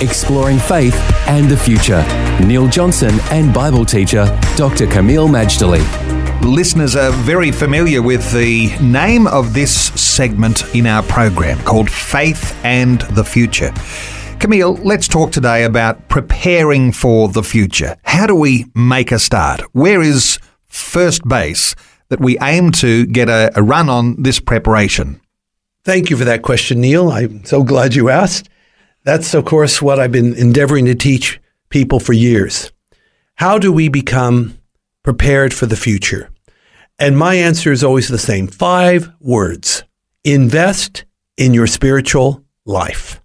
Exploring faith and the future. Neil Johnson and Bible teacher Dr. Kameel Majdali. Listeners are very familiar with the name of this segment in our program called Faith and the Future. Kameel, let's talk today about preparing for the future. How do we make a start? Where is first base that we aim to get a, a run on this preparation? Thank you for that question, Neil. I'm so glad you asked. That's, of course, what I've been endeavoring to teach people for years. How do we become prepared for the future? And my answer is always the same five words invest in your spiritual life.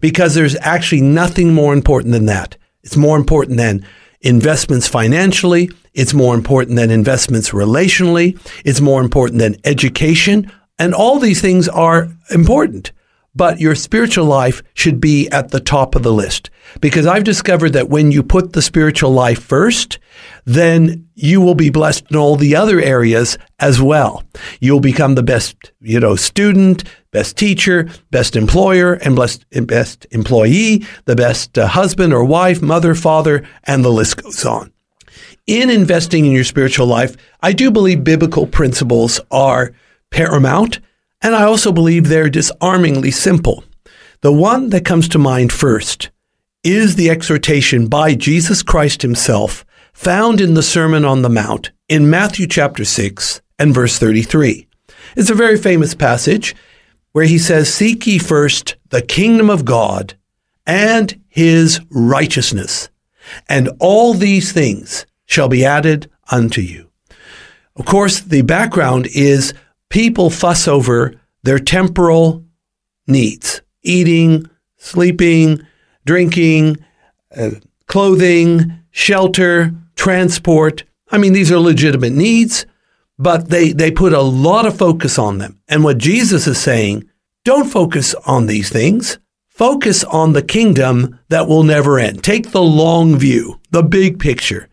Because there's actually nothing more important than that. It's more important than investments financially. It's more important than investments relationally. It's more important than education. And all these things are important but your spiritual life should be at the top of the list. Because I've discovered that when you put the spiritual life first, then you will be blessed in all the other areas as well. You'll become the best, you know, student, best teacher, best employer, and best, best employee, the best uh, husband or wife, mother, father, and the list goes on. In investing in your spiritual life, I do believe biblical principles are paramount and I also believe they're disarmingly simple. The one that comes to mind first is the exhortation by Jesus Christ himself found in the Sermon on the Mount in Matthew chapter 6 and verse 33. It's a very famous passage where he says, Seek ye first the kingdom of God and his righteousness, and all these things shall be added unto you. Of course, the background is people fuss over their temporal needs eating, sleeping, drinking, uh, clothing, shelter, transport. I mean, these are legitimate needs, but they, they put a lot of focus on them. And what Jesus is saying, don't focus on these things. Focus on the kingdom that will never end. Take the long view, the big picture.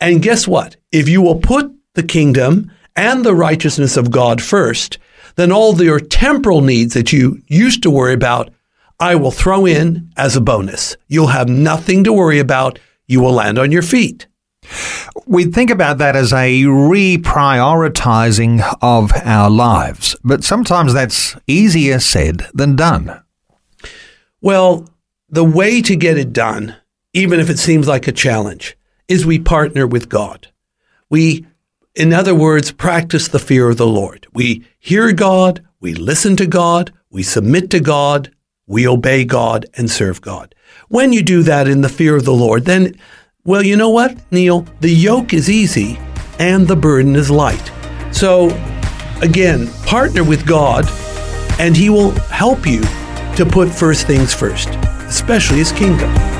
And guess what? If you will put the kingdom and the righteousness of God first, then all your temporal needs that you used to worry about, I will throw in as a bonus. You'll have nothing to worry about. You will land on your feet. We think about that as a reprioritizing of our lives, but sometimes that's easier said than done. Well, the way to get it done, even if it seems like a challenge, is we partner with God. We in other words, practice the fear of the Lord. We hear God, we listen to God, we submit to God, we obey God and serve God. When you do that in the fear of the Lord, then, well, you know what, Neil? The yoke is easy and the burden is light. So, again, partner with God and He will help you to put first things first, especially His kingdom.